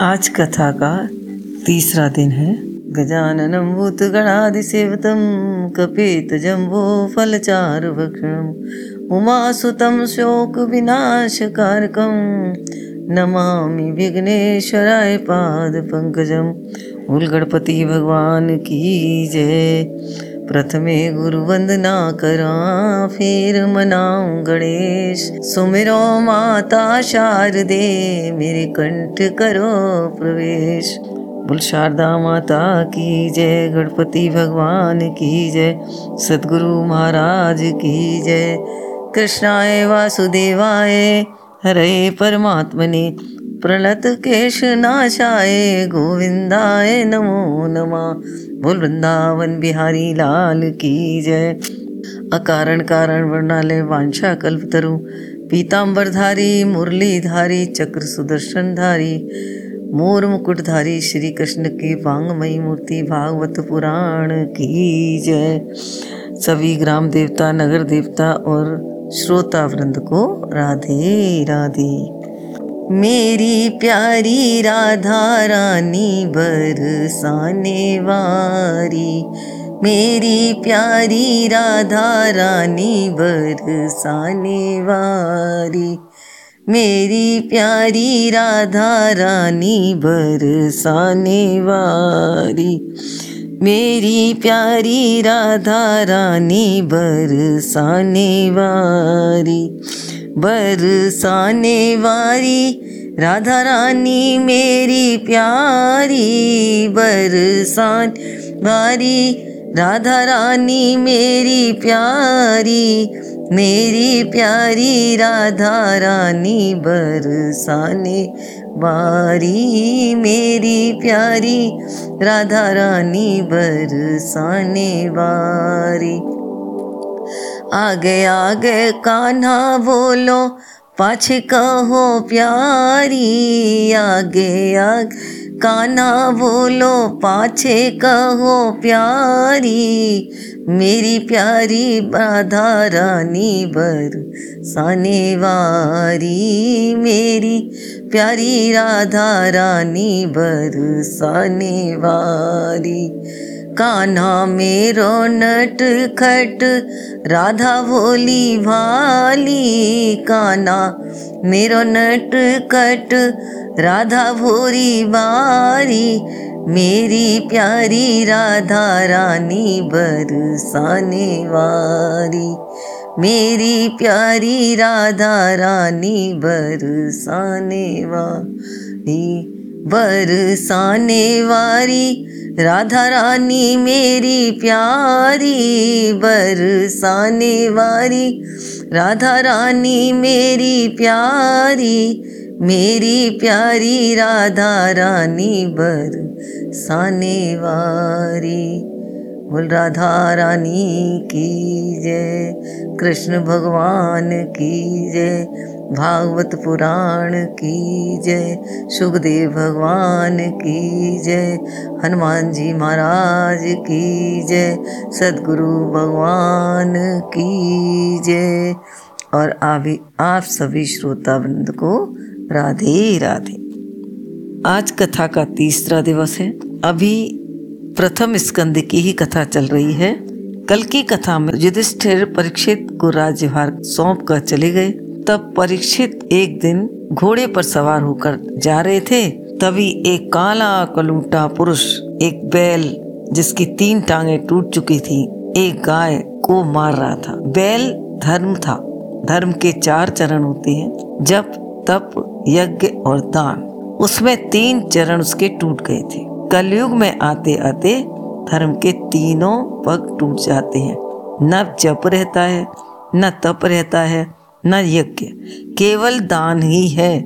आज कथा का तीसरा दिन है। गजाननम्बूत गणादि सेवतम कपित जम्बो फल गजाननं भूतगणादिसेवितं कपितजम्बो फलचारु भक्षणम् उमासुतं शोकविनाशकारकं, नमामि विघ्नेश्वराय पादपङ्कजम् बोल गणपति भगवान की जय। प्रथमे गुरु वंदना करा, फिर मनाऊं गणेश। सुमिरो माता शारदे, मेरे कंठ करो प्रवेश। बोल, शारदा माता की जय, गणपति भगवान की जय, सदगुरु महाराज की जय। कृष्णाय वासुदेवाय, हरे परमात्मने। प्रणत केश नाशाय गोविंदाय नमो नमा। बोल वृंदावन बिहारी लाल की जय। अकारण कारण वर्णालय वांछा कल्पतरु पीताम्बरधारी, मुरलीधारी, चक्र सुदर्शन धारी मोर मुकुटधारी श्री कृष्ण की वांगमयी मूर्ति, भागवत पुराण की जय। सभी ग्राम देवता, नगर देवता और श्रोता वृंद को राधे राधे। मेरी प्यारी राधा रानी, बरसाने वारी। मेरी प्यारी राधा रानी, बरसाने वारी। मेरी प्यारी राधा रानी, बरसाने वारी। मेरी प्यारी राधा रानी, बरसाने वारी। बरसाने वारी, राधा रानी मेरी प्यारी, बरसान वारी, राधा रानी मेरी प्यारी मेरी प्यारी, राधा रानी बरसाने वारी, मेरी प्यारी, राधा रानी बरसाने वारी। आगे आगे कान्हा बोलो, पाछे कहो प्यारी, आगे आगे। कान्हा बोलो, पाछे कहो प्यारी, मेरी प्यारी राधा रानी बर साने वारी, मेरी प्यारी राधा रानी बर साने वारी। कान्हा मेरो नट खट, राधा भोली भाली। कान्हा मेरो नट खट, राधा भोरी। बारी मेरी प्यारी राधा रानी बरसाने वारी। मेरी प्यारी राधा रानी बरसाने वारी। बरसाने वारी, राधा रानी मेरी प्यारी, बरसाने वारी, राधा रानी मेरी प्यारी मेरी प्यारी राधा रानी बरसाने वारी। बोल राधा रानी की जय, कृष्ण भगवान की जय भागवत पुराण की जय, सुखदेव भगवान की जय, हनुमान जी महाराज की जय, सदगुरु भगवान की जय। और अभी आप सभी श्रोता वृंद को राधे राधे। आज कथा का तीसरा दिवस है। अभी प्रथम स्कंद की ही कथा चल रही है। कल की कथा में युधिष्ठिर परीक्षित को राज्यभार सौंप कर चले गए। तब परीक्षित एक दिन घोड़े पर सवार होकर जा रहे थे। तभी एक काला कलूटा पुरुष, एक बैल, जिसकी तीन टांगे टूट चुकी थी, एक गाय को मार रहा था। बैल धर्म था। धर्म के चार चरण होते हैं जब तप, यज्ञ और दान। उसमें तीन चरण उसके टूट गए थे। कलयुग में आते आते धर्म के तीनों पग टूट जाते हैं। न जप रहता है, न तप रहता है न यज्ञ केवल दान ही है,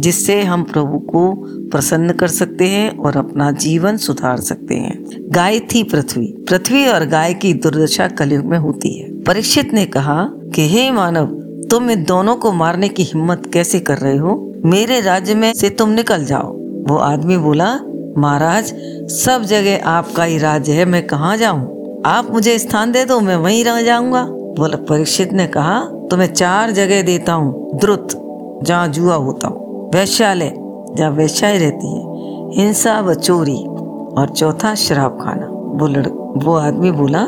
जिससे हम प्रभु को प्रसन्न कर सकते हैं और अपना जीवन सुधार सकते हैं। गाय थी पृथ्वी। पृथ्वी और गाय की दुर्दशा कलयुग में होती है। परीक्षित ने कहा, कि हे मानव, तुम इन दोनों को मारने की हिम्मत कैसे कर रहे हो? मेरे राज्य में से तुम निकल जाओ। वो आदमी बोला, महाराज, सब जगह आपका ही राज्य है, मैं कहाँ जाऊँ? आप मुझे स्थान दे दो, मैं वहीं रह जाऊँगा। बोला, परीक्षित ने कहा तुम्हें चार जगह देता हूँ, द्रुत, जहाँ जुआ होता हूँ। वैश्यालय, जहाँ वैश्याई रहती है, हिंसा व चोरी, और चौथा शराब खाना वो वो आदमी बोला,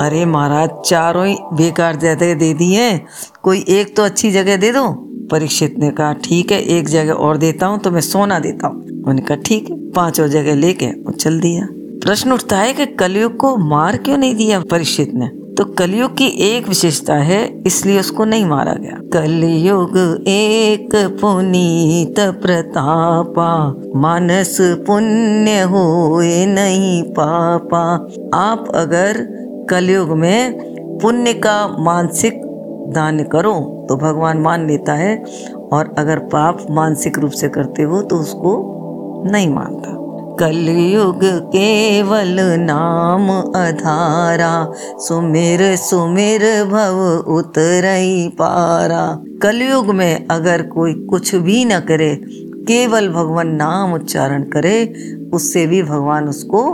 अरे महाराज, चारों ही बेकार जगह दे दी हैं, कोई एक तो अच्छी जगह दे दो। परीक्षित ने कहा, ठीक है, एक जगह और देता हूँ तो मैं सोना देता हूँ। उन्होंने कहा, ठीक है, पाँचों जगह लेके वो चल दिया। प्रश्न उठता है कि कलयुग को मार क्यों नहीं दिया परीक्षित ने? तो कलयुग की एक विशेषता है, इसलिए उसको नहीं मारा गया। कलयुग एक पुनीत प्रतापा, मानस पुण्य हो नहीं पापा। आप अगर कलयुग में पुण्य का मानसिक दान करो तो भगवान मान लेता है, और अगर पाप मानसिक रूप से करते हो तो उसको नहीं मानता। कलयुग केवल नाम अधारा। सुमिर सुमिर भव उतरई पारा। कलयुग में अगर कोई कुछ भी न करे, केवल भगवान नाम उच्चारण करे, उससे भी भगवान उसको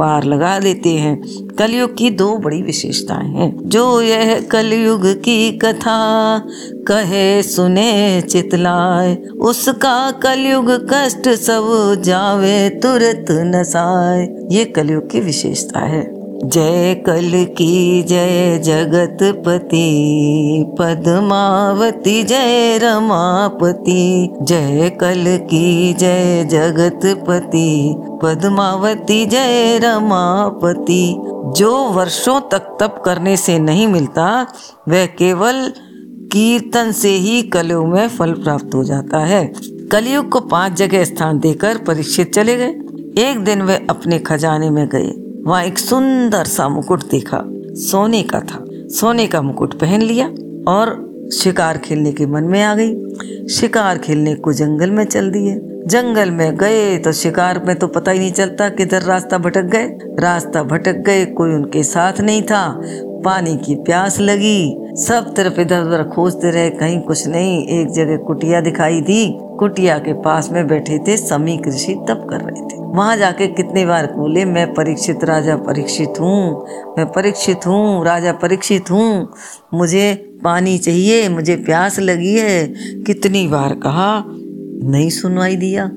पार लगा देते हैं। कलयुग की दो बड़ी विशेषताएँ हैं। जो यह कलयुग की कथा कहे, सुने, चितलाए, उसका कलयुग कष्ट सब जावे, तुरंत नसाए ये कलयुग की विशेषता है। जय कल की जय जगतपति, पद्मावती जय रमापति जय कल की जय जगतपति, पद्मावती जय रमापति। जो वर्षों तक तप करने से नहीं मिलता, वह केवल कीर्तन से ही कलयुग में फल प्राप्त हो जाता है। कलयुग को पाँच जगह स्थान देकर परीक्षित चले गए। एक दिन वे अपने खजाने में गए। वहाँ एक सुंदर सा मुकुट देखा। सोने का था। सोने का मुकुट पहन लिया और शिकार खेलने के मन में आ गई। शिकार खेलने को जंगल में चल दिए। जंगल में गए तो शिकार में तो पता ही नहीं चलता किधर रास्ता भटक गए। रास्ता भटक गए, कोई उनके साथ नहीं था। पानी की प्यास लगी। सब तरफ़ इधर उधर खोजते रहे, कहीं कुछ नहीं, एक जगह कुटिया दिखाई दी। कुटिया के पास में बैठे थे, समी कृषि तप कर रहे थे। वहाँ जाके कितने बार बोले, मैं परीक्षित, राजा परीक्षित हूँ, मैं परीक्षित हूँ, राजा परीक्षित हूँ। मुझे पानी चाहिए, मुझे प्यास लगी है। कितनी बार कहा, नहीं सुनवाई दिया।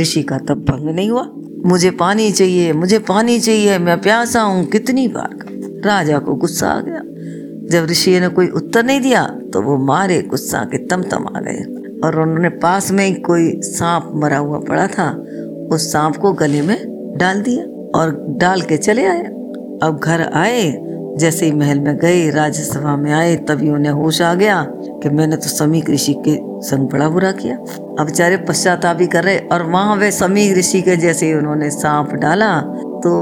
ऋषि का तब भंग नहीं हुआ। मुझे पानी चाहिए, मुझे पानी चाहिए, मैं प्यासा हूँ। कितनी बार कहा। राजा को गुस्सा आ गया। जब ऋषि ने कोई उत्तर नहीं दिया तो वो मारे, गुस्सा के तम तम आ गए। और उन्होंने पास में ही कोई सांप मरा हुआ पड़ा था, उस सांप को गले में डाल दिया और डाल के चले आए। अब घर आए, जैसे ही महल में गए, राज्यसभा में आए, तभी उन्हें होश आ गया कि मैंने तो समी ऋषि के संग बड़ा बुरा किया। अब बेचारे पश्चाताप भी कर रहे और वहाँ वे समी ऋषि के जैसे ही उन्होंने सांप डाला तो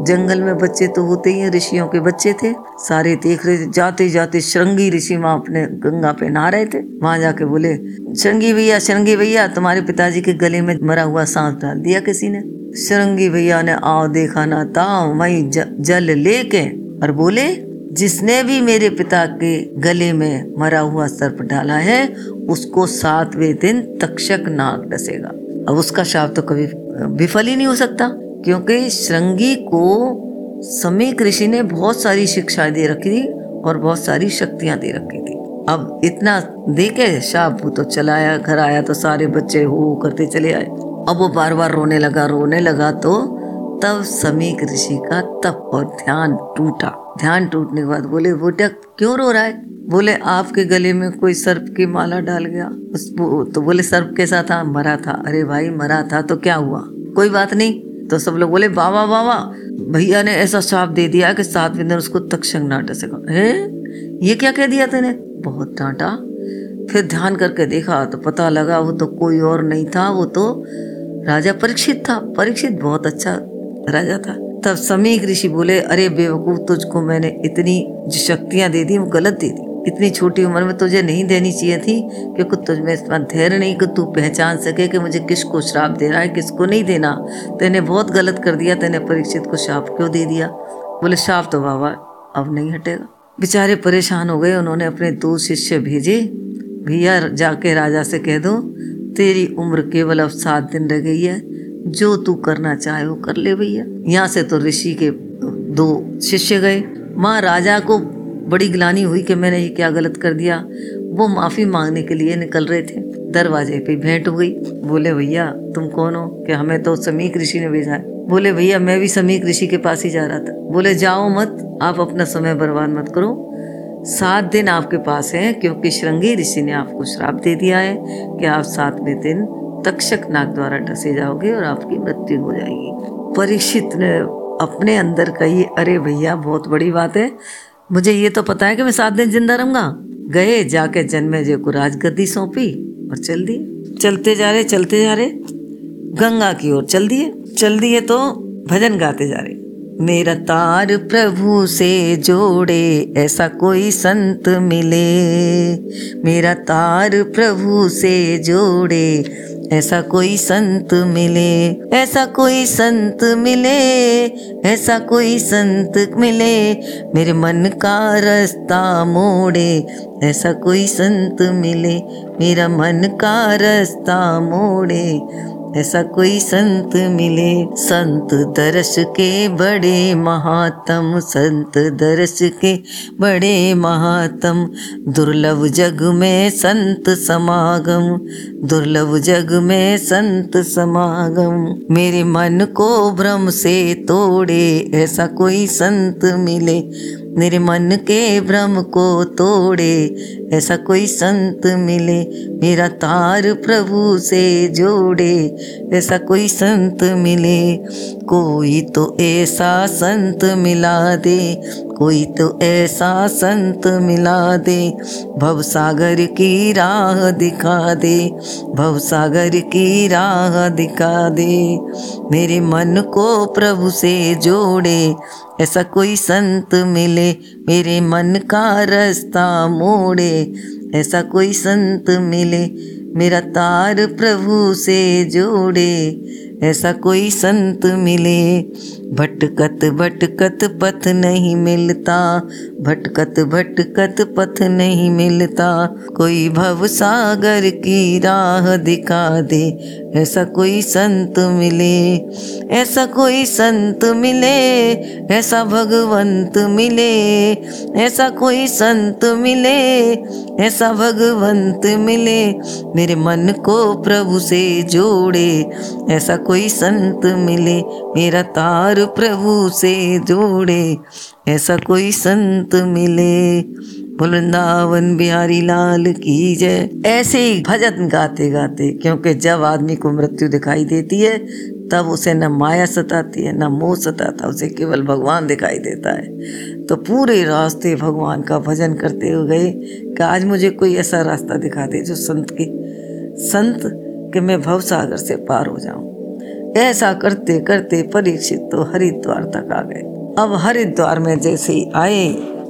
जंगल में बच्चे तो होते ही ऋषियों के बच्चे थे। सारे देख रहे थे, जाते जाते श्रृंगी ऋषि वहाँ अपने गंगा पे नहा रहे थे। वहाँ जाके बोले श्रृंगी भैया श्रृंगी भैया, तुम्हारे पिताजी के गले में मरा हुआ सांस डाल दिया किसी ने? श्रृंगी भैया ने, आओ देखा ना था वही जल लेके। और बोले, जिसने भी मेरे पिता के गले में मरा हुआ सर्प डाला है, उसको सातवें दिन तक्षक नाग डसेगा। अब उसका शाप तो कभी विफल ही नहीं हो सकता। क्योंकि श्रृंगी को समीक ऋषि ने बहुत सारी शिक्षाएँ दे रखी थी और बहुत सारी शक्तियाँ दे रखी थी। अब इतना दे के शाप तो चलाया, घर आया तो सारे बच्चे हो करते चले आए। अब वो बार बार रोने लगा रोने लगा तो तब समीक ऋषि का तप और ध्यान टूटा। ध्यान टूटने के बाद बोले, बेटा, क्यों रो रहा है? बोले, आपके गले में कोई सर्प की माला डाल गया। उस तो बोले, सर्प कैसा था? मरा था। अरे भाई, मरा था तो क्या हुआ? कोई बात नहीं तो सब लोग बोले बाबा बाबा भैया ने ऐसा श्राप दे दिया कि सातवें दिन उसको तक्षक ना डसेगा है, ये क्या कह दिया तेने? बहुत डांटा। फिर ध्यान करके देखा तो पता लगा वो तो कोई और नहीं था, वो तो राजा परीक्षित था। परीक्षित बहुत अच्छा राजा था। तब समीक ऋषि बोले, अरे बेवकूफ़, तुझको मैंने इतनी शक्तियाँ दे दी, वो गलत दे दी। इतनी छोटी उम्र में तुझे नहीं देनी चाहिए थी क्योंकि तुझ में इतना धैर्य नहीं, कि तू पहचान सके कि मुझे किसको श्राप दे रहा है, किसको नहीं देना। तेने बहुत गलत कर दिया, तेने परीक्षित को श्राप क्यों दे दिया? बोले, श्राप तो बाबा अब नहीं हटेगा। बेचारे परेशान हो गए, उन्होंने अपने दो शिष्य भेजे, भैया, जाके राजा से कह दो, तेरी उम्र केवल अब सात दिन रह गई है, जो तू करना चाहे वो कर ले भैया। यहाँ से तो ऋषि के दो शिष्य गए। माँ, राजा को बड़ी गिलानी हुई कि मैंने ये क्या गलत कर दिया। वो माफ़ी मांगने के लिए निकल रहे थे। दरवाजे पे भेंट हुई बोले, भैया, तुम कौन हो कि हमें तो समीक ऋषि ने भेजा है? बोले, भैया, मैं भी समीक ऋषि के पास ही जा रहा था। बोले, जाओ मत, आप अपना समय बर्बाद मत करो। सात दिन आपके पास हैं, क्योंकि श्रृंगी ऋषि ने आपको श्राप दे दिया है कि आप सातवें दिन तक्षक नाग द्वारा डसे जाओगे और आपकी मृत्यु हो जाएगी। परीक्षित ने अपने अंदर कही, अरे भैया, बहुत बड़ी बात है। मुझे ये तो पता है कि मैं सात दिन ज़िंदा रहूँगा। गए, जाके जन्मे जय को राजगद्दी सौंपी और चल दिए। चलते जा रहे, चलते जा रहे। गंगा की ओर चल दिए। चल दिए तो भजन गाते जा रहे। मेरा तार प्रभु से जोड़े, ऐसा कोई संत मिले। मेरा तार प्रभु से जोड़े, ऐसा कोई संत मिले। ऐसा कोई संत मिले, ऐसा कोई संत मिले। मेरे मन का रास्ता मोड़े, ऐसा कोई संत मिले। मेरा मन का रास्ता मोड़े ऐसा कोई संत मिले। संत दर्श के बड़े महात्म, संत दर्श के बड़े महात्म। दुर्लभ जग में संत समागम, दुर्लभ जग में संत समागम। मेरे मन को भ्रम से तोड़े, ऐसा कोई संत मिले। मेरे मन के भ्रम को तोड़े, ऐसा कोई संत मिले मेरा तार प्रभु से जोड़े, ऐसा कोई संत मिले, कोई तो ऐसा संत मिला दे, कोई तो ऐसा संत मिला दे, भव सागर की राह दिखा दे, भव सागर की राह दिखा दे, मेरे मन को प्रभु से जोड़े ऐसा कोई संत मिले मेरे मन का रास्ता मोड़े। ऐसा कोई संत मिले मेरा तार प्रभु से जोड़े। ऐसा कोई संत मिले भटकत भटकत पथ नहीं मिलता। भटकत भटकत पथ नहीं मिलता। कोई भव सागर की राह दिखा दे। ऐसा कोई संत मिले, ऐसा कोई संत मिले, ऐसा भगवंत मिले, ऐसा कोई संत मिले, ऐसा भगवंत मिले। मेरे मन को प्रभु से जोड़े, ऐसा कोई संत मिले, मेरा तार प्रभु से जोड़े, ऐसा कोई संत मिले। वृंदावन बिहारी लाल की जय। ऐसे ही भजन गाते गाते क्योंकि जब आदमी को मृत्यु दिखाई देती है, तब उसे न माया सताती है, न मोह सताता, उसे केवल भगवान दिखाई देता है। तो पूरे रास्ते भगवान का भजन करते हुए गए कि आज मुझे कोई ऐसा रास्ता दिखा दे जो संत की, संत के मैं भव सागर से पार हो जाऊँ। ऐसा करते करते परीक्षित तो हरिद्वार तक आ गए। अब हरिद्वार में जैसे ही आए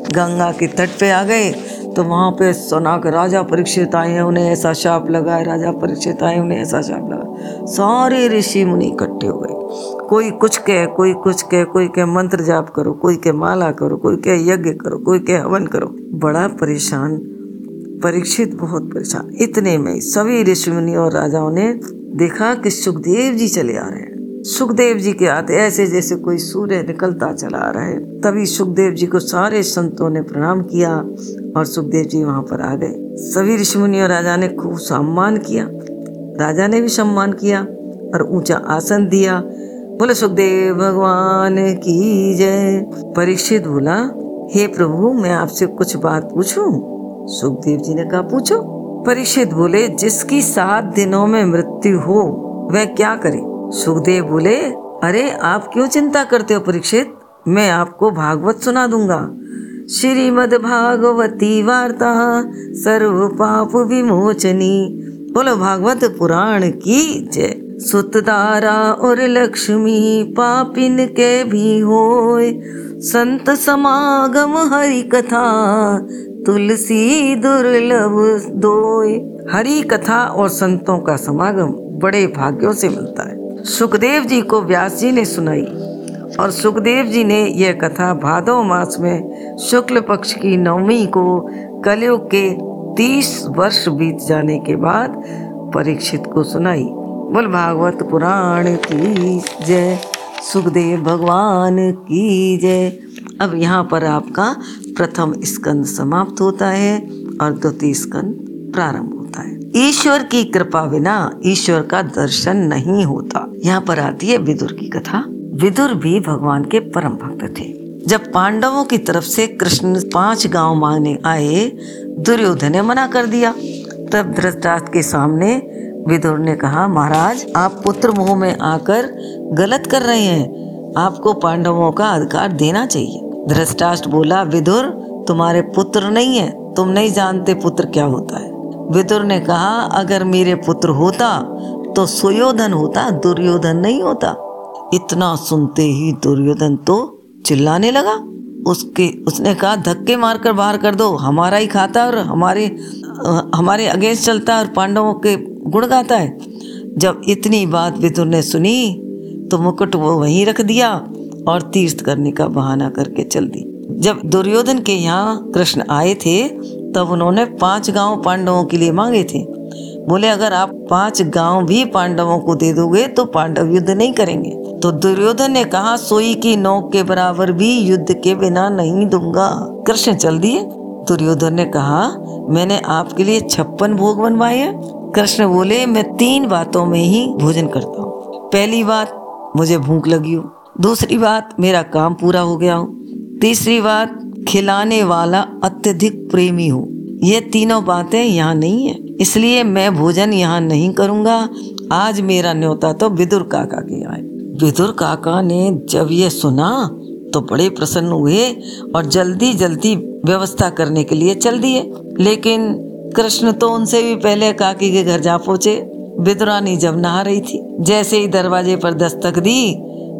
गंगा के तट पे आ गए तो वहाँ पे सुना के राजा परीक्षित आए हैं, उन्हें ऐसा शाप लगा है, राजा परीक्षित आए, उन्हें ऐसा शाप लगा सारे ऋषि मुनि इकट्ठे हो गए। कोई कुछ कहे, कोई कुछ कहे, कोई कहे मंत्र जाप करो, कोई कहे माला करो, कोई कहे यज्ञ करो, कोई कहे हवन करो। बड़ा परेशान, परीक्षित बहुत परेशान। इतने में सभी ऋषि मुनि और राजाओं ने देखा कि सुखदेव जी चले आ रहे हैं। सुखदेव जी के आते ऐसे जैसे कोई सूर्य निकलता चला आ रहा। है तभी सुखदेव जी को सारे संतों ने प्रणाम किया और सुखदेव जी वहाँ पर आ गए। सभी ऋषि मुनि और राजा ने खूब सम्मान किया। राजा ने भी सम्मान किया और ऊँचा आसन दिया। बोले, सुखदेव, भगवान की जय। परीक्षित बोला, हे प्रभु, मैं आपसे कुछ बात पूछूँ? सुखदेव जी ने कहा, पूछो। परीक्षित बोले, जिसकी सात दिनों में मृत्यु हो, वह क्या करे? सुखदेव बोले, अरे, आप क्यों चिंता करते हो परीक्षित? मैं आपको भागवत सुना दूँगा। श्रीमद भागवती वार्ता, सर्व पाप विमोचनी। बोलो, भागवत पुराण की जय। सुतदारा और लक्ष्मी पापिन के भी होए संत समागम हरि कथा तुलसी दुर्लभ दोय। हरि कथा और संतों का समागम बड़े भाग्यों से मिलता है। सुखदेव जी को व्यास जी ने सुनाई और सुखदेव जी ने यह कथा भादो मास में शुक्ल पक्ष की नवमी को कलयुग के तीस वर्ष बीत जाने के बाद परीक्षित को सुनाई। बोल, भागवत पुराण की जय, सुखदेव भगवान की जय। अब यहाँ पर आपका प्रथम स्कंद समाप्त होता है और द्वितीय स्कंद प्रारंभ होता है। ईश्वर की कृपा बिना ईश्वर का दर्शन नहीं होता। यहाँ पर आती है विदुर की कथा। विदुर भी भगवान के परम भक्त थे। जब पांडवों की तरफ़ से कृष्ण पाँच गाँव मांगने आए, दुर्योधन ने मना कर दिया। तब धृतराष्ट्र के सामने विदुर ने कहा, महाराज, आप पुत्र मोह में आकर गलत कर रहे हैं। आपको पांडवों का अधिकार देना चाहिए। धृतराष्ट्र बोला, विदुर, तुम्हारे पुत्र नहीं है। तुम नहीं जानते पुत्र क्या होता है। विदुर ने कहा, अगर मेरे पुत्र होता तो सुयोधन होता, दुर्योधन नहीं होता। इतना सुनते ही दुर्योधन तो चिल्लाने लगा। उसके, उसने कहा, धक्के मारकर बाहर कर दो, हमारा ही खाता और हमारे हमारे अगेंस्ट चलता और पांडवों के गुण गाता है। जब इतनी बात विदुर ने सुनी तो मुकुट वो वहीं रख दिया और तीर्थ करने का बहाना करके चल दी। जब दुर्योधन के यहाँ कृष्ण आए थे, तब उन्होंने पाँच गाँव पांडवों के लिए मांगे थे। बोले, अगर आप पाँच गाँव भी पांडवों को दे दोगे तो पांडव युद्ध नहीं करेंगे। तो दुर्योधन ने कहा, सोई की नोक के बराबर भी युद्ध के बिना नहीं दूँगा। कृष्ण, चल दिए। दुर्योधन ने कहा, मैंने आपके लिए छप्पन भोग बनवाए कृष्ण बोले, मैं तीन बातों में ही भोजन करता हूँ। पहली बात, मुझे भूख लगी हो। दूसरी बात, मेरा काम पूरा हो गया हो। तीसरी बात, खिलाने वाला अत्यधिक प्रेमी हो। ये तीनों बातें यहाँ नहीं है। इसलिए मैं भोजन यहाँ नहीं करूँगा। आज मेरा न्योता तो विदुर काका के आए विदुर काका ने जब ये सुना तो बड़े प्रसन्न हुए और जल्दी जल्दी व्यवस्था करने के लिए चल दिए। लेकिन कृष्ण तो उनसे भी पहले काकी के घर जा पहुँचे। विदुरानी जब नहा रही थी, जैसे ही दरवाजे पर दस्तक दी,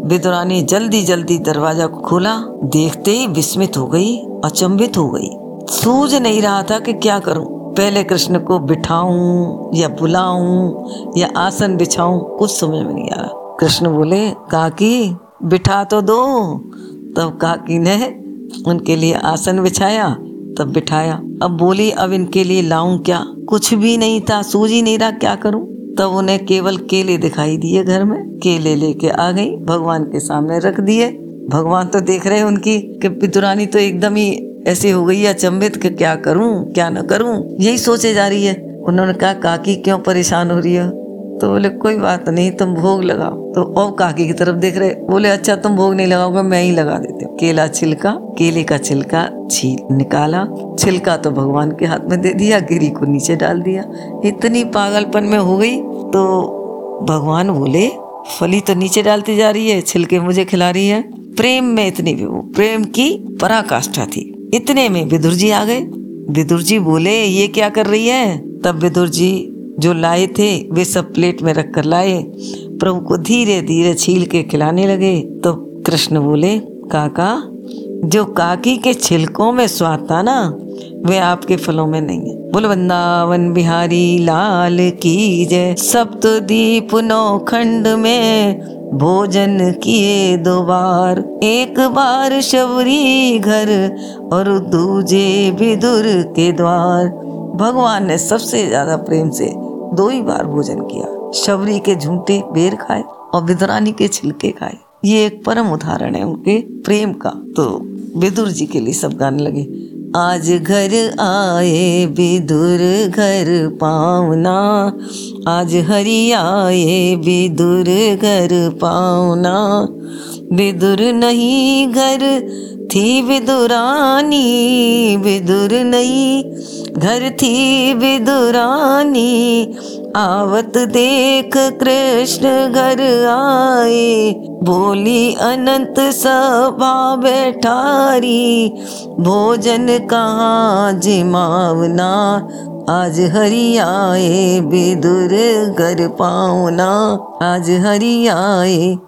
विदुरानी जल्दी जल्दी दरवाज़ा खोला। देखते ही विस्मित हो गई, अचंभित हो गई। सूझ नहीं रहा था कि क्या करूँ। पहले कृष्ण को बिठाऊं या बुलाऊं या आसन बिछाऊं, कुछ समझ में नहीं आ रहा। कृष्ण बोले, काकी, बिठा तो दो। तब काकी ने उनके लिए आसन बिछाया, तब बिठाया। अब बोली, अब इनके लिए लाऊं क्या? कुछ भी नहीं था, सूझ ही नहीं रहा, क्या करूँ? तब उन्हें केवल केले दिखाई दिए घर में। केले लेके आ गई, भगवान के सामने रख दिए। भगवान तो देख रहे उनकी कि पितुरानी तो एकदम ही ऐसी हो गई, अचंभित कि क्या करूँ, क्या न करूँ? यही सोचे जा रही है। उन्होंने कहा, काकी, क्यों परेशान हो रही है? तो बोले, कोई बात नहीं, तुम भोग लगाओ। तो और काकी की तरफ़ देख रहे, बोले अच्छा तुम भोग नहीं लगाओगे, मैं ही लगा देती हूँ। केला छिलका, केले का छिलका, छील निकाला। छिलका तो भगवान के हाथ में दे दिया, गिरी को नीचे डाल दिया। इतनी पागलपन में हो गई तो भगवान बोले, फली तो नीचे डालती जा रही है, छिलके मुझे खिला रही है। प्रेम में इतनी भी वो प्रेम की पराकाष्ठा थी। इतने में विदुर जी आ गए। विदुर जी बोले, ये क्या कर रही है? तब विदुर जी जो लाए थे, वे सब प्लेट में रख कर लाए। प्रभु को धीरे धीरे छील के खिलाने लगे। तो कृष्ण बोले, काका, जो काकी के छिलकों में स्वाद था ना, वे आपके फलों में नहीं है। बोल, वृंदावन बिहारी, लाल की जय। सप्तदीप नौ खंड में भोजन किए दो बार। एक बार शबरी घर और दूजे विदुर के द्वार। भगवान ने सबसे ज़्यादा प्रेम से दो ही बार भोजन किया। शबरी के झूठे बेर खाए और विदरानी के छिलके खाए। ये एक परम उदाहरण है उनके प्रेम का। तो विदुर जी के लिए सब गाने लगे। आज घर आए विदुर घर पावना। आज हरि आए विदुर घर पावना। विदुर नहीं घर थी विदुरानी, विदुर नहीं घर थी विदुरानी। आवत देख कृष्ण घर आए। बोली, अनंत सभा बैठारी। भोजन कहाँ जिमावना? आज हरि आए विदुर घर पावना। आज हरि आए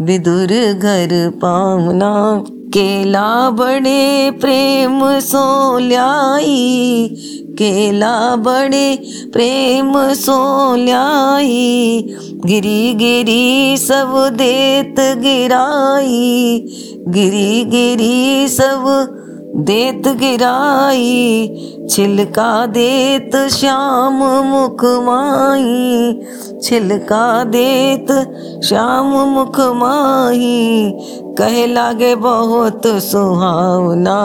विदुर घर पावना। केला बड़े प्रेम सो ल्याई। केला बड़े प्रेम सो ल्याई गिरी गिरी सब देत गिराई गिरी गिरी सब देत गिराई, छिलका देत श्याम मुख माही छिलका देत श्याम मुख माही कहे लागे बहुत सुहावना,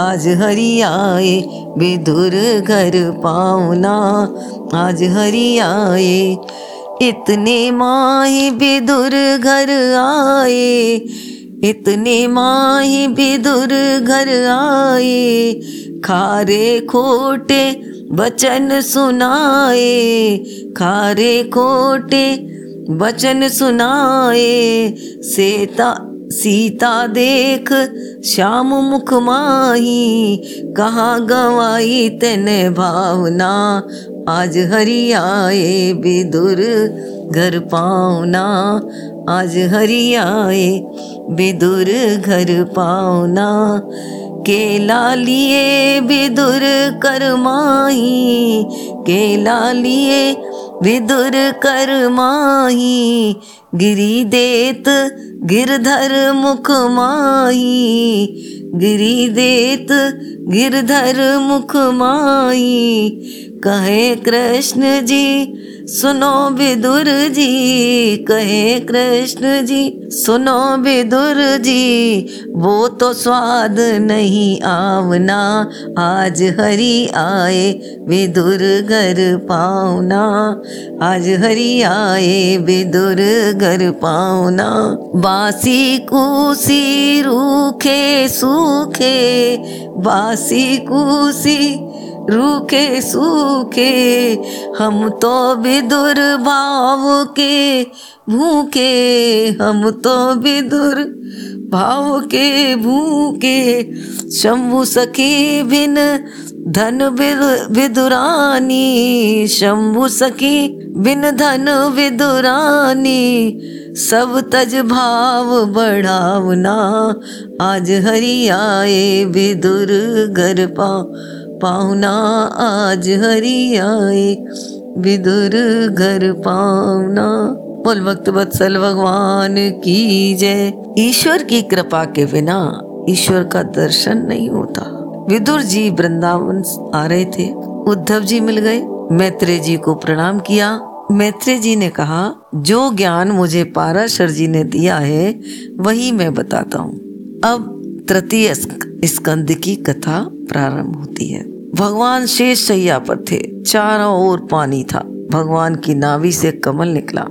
आज हरि आए विदुर घर पावना, आज हरि आए इतने माही विदुर घर आए इतने माही विदुर घर आए, खारे खोटे बचन सुनाए, खारे खोटे बचन सुनाए, सीता सीता देख श्याम मुख माही, कहाँ गवाई तेन भावना, आज हरि आए विदुर घर पावना। आज हरि आए विदुर घर पावना। केला लिए विदुर कर केला लिए विदुर कर माही गिरी देत गिरधर मुख माही गिरी देत गिरधर मुख माही कहे कृष्ण जी, सुनो विदुर जी। कहे कृष्ण जी, सुनो विदुर जी। वो तो स्वाद नहीं आवना, आज हरि आए विदुर घर पावना। आज हरि आए विदुर घर पावना। बासी कूसी रूखे सूखे, बासी कूसी रूखे सूखे, हम तो विदुर भाव के भूखे, हम तो विदुर भाव के भूखे। शंभु सखी बिन धन विदुरानी, शंभु सखी बिन धन विदुरानी, सब तज भाव बढ़ावना, आज हरि आए विदुर घर पा। पाहुना आज हरि आए, विदुर घर पावना। बोल, भक्त वत्सल भगवान की जय। ईश्वर की कृपा के बिना ईश्वर का दर्शन नहीं होता। विदुर जी वृंदावन आ रहे थे। उद्धव जी मिल गए। मैत्रेय जी को प्रणाम किया। मैत्रेय जी ने कहा, जो ज्ञान मुझे पाराशर जी ने दिया है, वही मैं बताता हूँ। अब तृतीय स्कंद की कथा प्रारंभ होती है। भगवान शेष सैया पर थे, चारों ओर पानी था। भगवान की नावी से कमल निकला।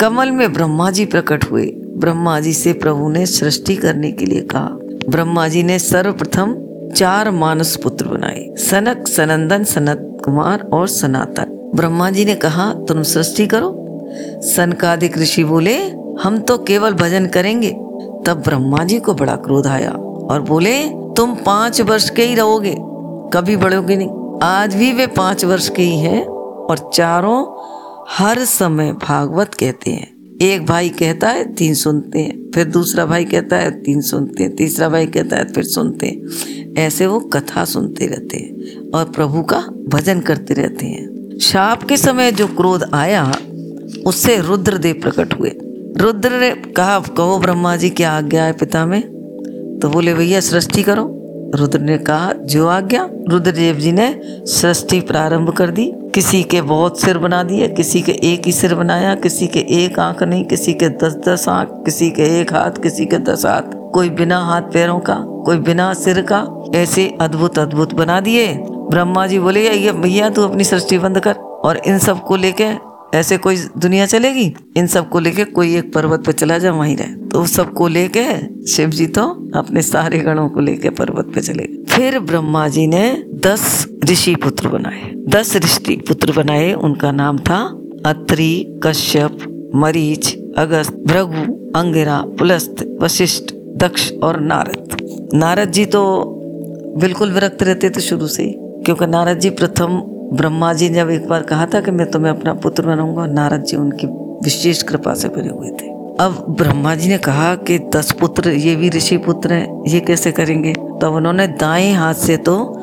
कमल में ब्रह्मा जी प्रकट हुए। ब्रह्मा जी से प्रभु ने सृष्टि करने के लिए कहा। ब्रह्मा जी ने सर्वप्रथम चार मानस पुत्र बनाए, सनक, सनंदन, सनत कुमार और सनातन। ब्रह्मा जी ने कहा, तुम सृष्टि करो? सनकादिक ऋषि बोले, हम तो केवल भजन करेंगे। तब ब्रह्मा जी को बड़ा क्रोध आया। और बोले, तुम पाँच वर्ष के ही रहोगे, कभी बढ़ोगे नहीं। आज भी वे पाँच वर्ष के ही हैं और चारों हर समय भागवत कहते हैं। एक भाई कहता है, तीन सुनते हैं। फिर दूसरा भाई कहता है, तीन सुनते हैं। तीसरा भाई कहता है, फिर सुनते हैं। ऐसे वो कथा सुनते रहते हैं और प्रभु का भजन करते रहते हैं। शाप के समय जो क्रोध आया, उससे रुद्रदेव प्रकट हुए। रुद्र ने कहा, कहो ब्रह्मा जी, क्या आज्ञा है पिता में? तो बोले, भैया, सृष्टि करो। रुद्र ने कहा, जो आज्ञा। रुद्रदेव जी ने सृष्टि प्रारंभ कर दी। किसी के बहुत सिर बना दिए, किसी के एक ही सिर बनाया, किसी के एक आँख नहीं, किसी के दस दस आँख, किसी के एक हाथ, किसी के दस हाथ। कोई बिना हाथ पैरों का, कोई बिना सिर का, ऐसे अद्भुत अद्भुत बना दिए। ब्रह्मा जी बोले, ये भैया, तू अपनी सृष्टि बंद कर और इन सबको लेके ऐसे कोई दुनिया चलेगी? इन सबको लेके कोई एक पर्वत पे चला जा, वहीं रहे। तो सबको लेके शिव जी तो अपने सारे गणों को लेके पर्वत पे चले गए। फिर ब्रह्मा जी ने दस ऋषि पुत्र बनाए। दस ऋषि पुत्र बनाए, उनका नाम था अत्रि, कश्यप, मरीच, अगस्त, भृगु, अंगिरा, पुलस्त, वशिष्ठ, दक्ष और नारद। नारद जी तो बिल्कुल विरक्त रहते थे शुरू से क्योंकि नारद जी प्रथम ब्रह्मा जी ने जब एक बार कहा था कि मैं तुम्हें अपना पुत्र बनाऊँगा नारद जी उनकी विशेष कृपा से बने हुए थे। अब ब्रह्मा जी ने कहा कि दस पुत्र, ये भी ऋषि पुत्र हैं, ये कैसे करेंगे? तब उन्होंने दाएँ हाथ से तो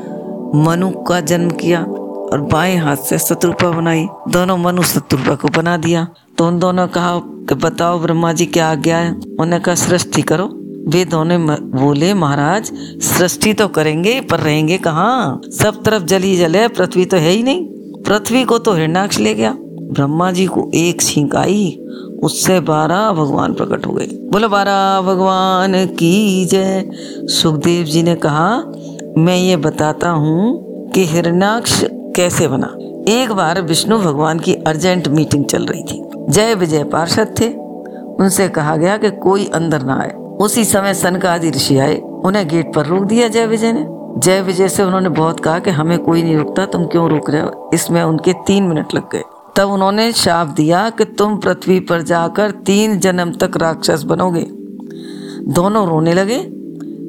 मनु का जन्म किया और बाएँ हाथ से शत्रुपा बनाई। दोनों मनु शत्रुपा को बना दिया। तो उन दोनों कहा कि बताओ ब्रह्मा जी क्या आज्ञा है? उन्होंने कहा, सृष्टि करो। वे दोनों बोले, महाराज, सृष्टि तो करेंगे, पर रहेंगे कहाँ? सब तरफ़ जली जले, पृथ्वी तो है ही नहीं। पृथ्वी को तो हिरणाक्ष ले गया। ब्रह्मा जी को एक छींक आई उससे बारह भगवान प्रकट हो गए। बोलो, बारह भगवान की जय। सुखदेव जी ने कहा, मैं ये बताता हूँ कि हिरणाक्ष कैसे बना। एक बार विष्णु भगवान की अर्जेंट मीटिंग चल रही थी। जय विजय पार्षद थे। उनसे कहा गया कि कोई अंदर ना आए। उसी समय सन का आदि ऋषि आए। उन्हें गेट पर रोक दिया जय विजय ने। जय विजय से उन्होंने बहुत कहा कि, हमें कोई नहीं रुकता, तुम क्यों रुक रहे हो? इसमें उनके तीन मिनट लग गए। तब उन्होंने शाप दिया कि तुम पृथ्वी पर जाकर तीन जन्म तक राक्षस बनोगे। दोनों रोने लगे।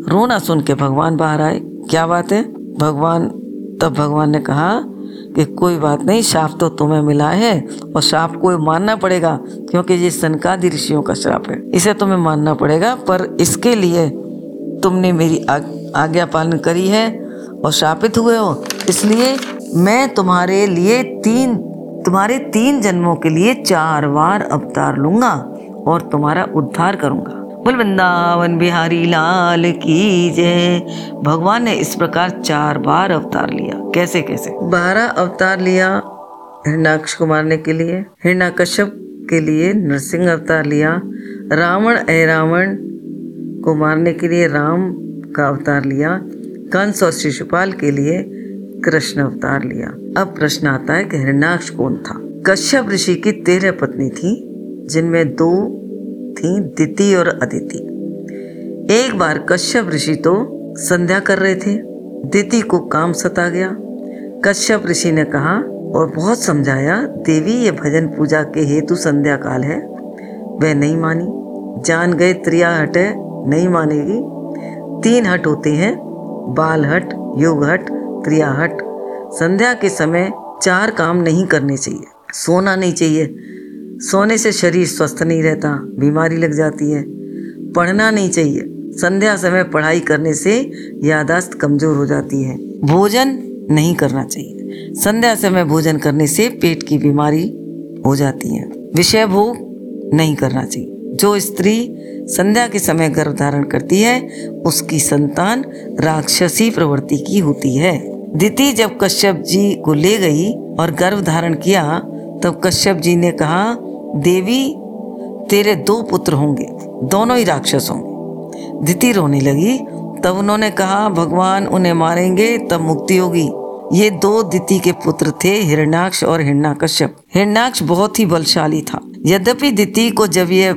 रोना सुन के भगवान बाहर आए। क्या बात है? भगवान, तब भगवान ने कहा कि कोई बात नहीं, शाप तो तुम्हें मिला है और शाप को मानना पड़ेगा, क्योंकि ये सनकादि ऋषियों का श्राप है। इसे तुम्हें मानना पड़ेगा, पर इसके लिए तुमने मेरी आज्ञा पालन करी है और शापित हुए हो। इसलिए मैं तुम्हारे लिए तीन तुम्हारे तीन जन्मों के लिए चार बार अवतार लूँगा और तुम्हारा उद्धार करूँगा। बोल, वृंदावन बिहारी लाल की जय। भगवान ने इस प्रकार चार बार अवतार लिया। कैसे कैसे? बारह अवतार लिया हिरणाक्ष को मारने के लिए, हिरणाकश्यप के लिए नरसिंह अवतार लिया, रावण ए रावण को मारने के लिए राम का अवतार लिया, कंस और शिशुपाल के लिए कृष्ण अवतार लिया। अब प्रश्न आता है कि हिरणाक्ष कौन था? कश्यप ऋषि की तेरह पत्नी थी, जिनमें दो थी दिति और अदिति। एक बार कश्यप ऋषि तो संध्या कर रहे थे। दिति को काम सता गया। कश्यप ऋषि ने कहा, और बहुत समझाया, देवी, ये भजन पूजा के हेतु संध्या काल है। वह नहीं मानी। जान गए त्रिया हट नहीं मानेगी। तीन हट होते हैं बाल हट योग हट क्रिया हट संध्या के समय चार काम नहीं करने चाहिए। सोना नहीं चाहिए। सोने से शरीर स्वस्थ नहीं रहता, बीमारी लग जाती है। पढ़ना नहीं चाहिए। संध्या समय पढ़ाई करने से यादाश्त कमज़ोर हो जाती है। भोजन नहीं करना चाहिए। संध्या समय भोजन करने से पेट की बीमारी हो जाती है। विषय भोग नहीं करना चाहिए। जो स्त्री संध्या के समय गर्भ धारण करती है, उसकी संतान राक्षसी प्रवृत्ति की होती है। दिति जब कश्यप जी को ले गई और गर्भ धारण किया, तब कश्यप जी ने कहा, देवी, तेरे दो पुत्र होंगे, दोनों ही राक्षस होंगे। दिति रोने लगी। तब उन्होंने कहा, भगवान उन्हें मारेंगे, तब मुक्ति होगी। ये दो दिति के पुत्र थे हिरणाक्ष और हिरणाकश्यप। हिरणाक्ष बहुत ही बलशाली था। यद्यपि दिति को जब ये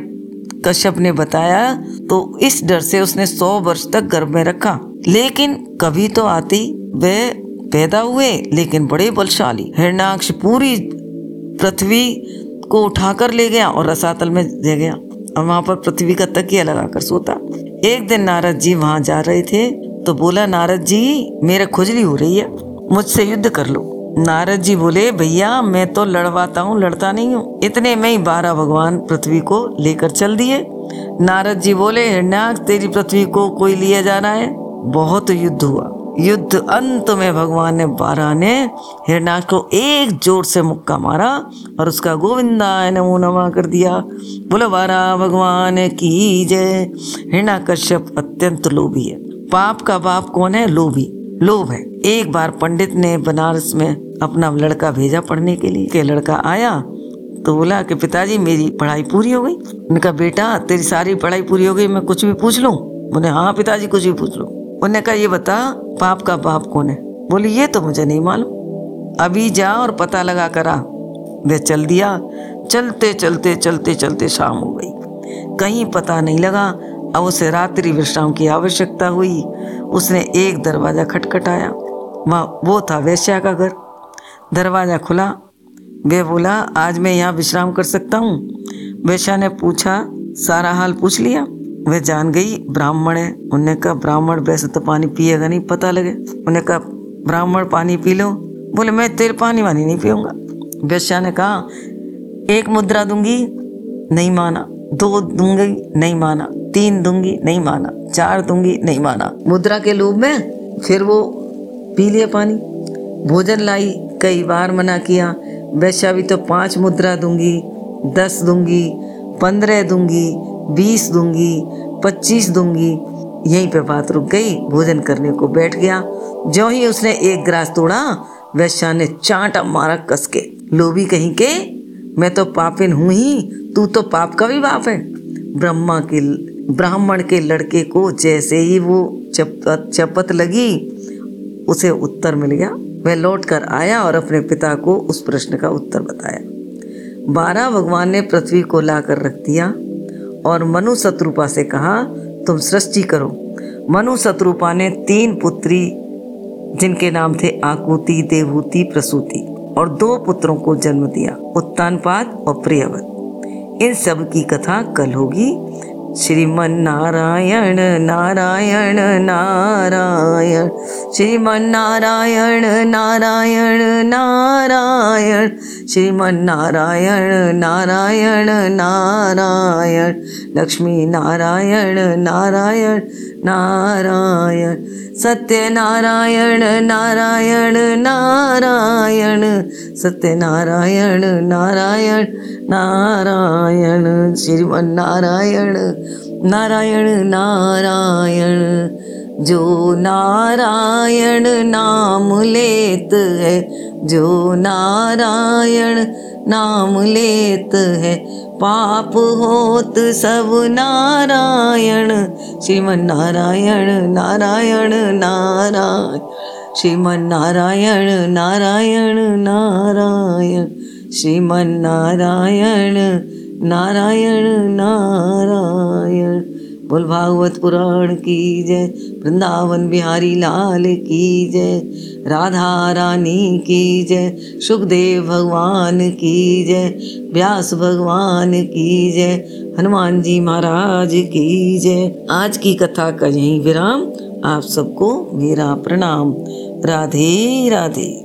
कश्यप ने बताया तो इस डर से उसने सौ वर्ष तक गर्भ में रखा। लेकिन कभी तो आती वे पैदा हुए, लेकिन बड़े बलशाली। हिरणाक्ष पूरी पृथ्वी को उठाकर ले गया और रसातल में दे गया। और वहाँ पर पृथ्वी का तकिया लगाकर सोता। एक दिन नारद जी वहाँ जा रहे थे तो बोला, नारद जी, मेरा खुजली हो रही है, मुझसे युद्ध कर लो। नारद जी बोले, भैया, मैं तो लड़वाता हूँ, लड़ता नहीं हूँ। इतने में ही बारह भगवान पृथ्वी को लेकर चल दिए। नारद जी बोले हिरण्याक्ष तेरी पृथ्वी को कोई लिया जा रहा है? बहुत युद्ध हुआ। युद्ध अंत में भगवान ने बारह ने हिरण्याक्ष को एक ज़ोर से मुक्का मारा और उसका गोविंदा नमो नमा कर दिया। बोले, बारह, भगवान की जय। हिरणा कश्यप अत्यंत लोभी है। पाप का बाप कौन है? लोभी। लोभ है। एक बार पंडित ने बनारस में अपना लड़का भेजा पढ़ने के लिए। के लड़का आया तो बोला कि, पिताजी, मेरी पढ़ाई पूरी हो गई। उनका बेटा, तेरी सारी पढ़ाई पूरी हो गई, मैं कुछ भी पूछ लूँ? बोले हाँ पिताजी, कुछ भी पूछ लो। उन्होंने कहा, ये बता पाप का बाप कौन है? बोली, ये तो मुझे नहीं मालूम। अभी जा और पता लगा करा वे चल दिया। चलते चलते चलते चलते शाम हो गई। कहीं पता नहीं लगा, अब उसे रात्रि विश्राम की आवश्यकता हुई। उसने एक दरवाज़ा खटखटाया। वहाँ वो था वैश्या का घर। दरवाज़ा खुला। वे बोला, आज मैं यहाँ विश्राम कर सकता हूँ? वैश्या ने पूछा, सारा हाल पूछ लिया? वह जान गई, ब्राह्मण है। उन्हें कहा, ब्राह्मण, वैसे तो पानी पिएगा नहीं, पता लगे। उन्हें कहा, ब्राह्मण, पानी पी लो। बोले, मैं तेरे पानी वानी नहीं पीऊँगा। वैश्या ने कहा, एक मुद्रा दूँगी, नहीं माना। दो दूँगी, नहीं माना। तीन दूँगी, नहीं माना। चार दूँगी, नहीं माना। मुद्रा के लोभ में फिर वो पी लिया पानी। भोजन लाई, कई बार मना किया। वैश्या भी तो पाँच मुद्रा दूँगी, दस दूँगी, पंद्रह दूँगी बीस दूँगी, पच्चीस दूँगी, यहीं पे बात रुक गई, भोजन करने को बैठ गया। जो ही उसने एक ग्रास तोड़ा, वैश्या ने चांटा मारा कस के। लोभी कहीं के, मैं तो पापिन हूँ ही, तू तो पाप का भी बाप है। ब्रह्मा के, ब्राह्मण के लड़के को जैसे ही वो चपत चपत लगी, उसे उत्तर मिल गया। वह लौट कर आया और अपने पिता को उस प्रश्न का उत्तर बताया। बारह भगवान ने पृथ्वी को ला कर रख दिया। और मनु शत्रुपा से कहा, तुम सृष्टि करो। मनु शत्रुपा ने तीन पुत्री, जिनके नाम थे आकुति देवूति प्रसूति, और दो पुत्रों को जन्म दिया, उत्तानपाद और प्रियवत इन सब की कथा कल होगी। श्रीमन्नारायण नारायण नारायण। श्रीमन्नारायण नारायण नारायण। श्रीमन्नारायण नारायण नारायण। लक्ष्मीनारायण नारायण नारायण। नारायण सत्य नारायण नारायण नारायण सत्य नारायण नारायण नारायण श्रीमन नारायण नारायण नारायण, जो नारायण नाम लेत है, जो नारायण नाम लेत है पाप होत सब नारायण। श्रीमन नारायण नारायण। नारायण श्रीमन नारायण नारायण। नारायण श्रीमन नारायण नारायण नारायण बोल, भागवत पुराण की जय, वृंदावन बिहारी लाल की जय, राधा रानी की जय, सुखदेव भगवान की जय, व्यास भगवान की जय, हनुमान जी महाराज की जय। आज की कथा का यही विराम। आप सबको मेरा प्रणाम। राधे राधे।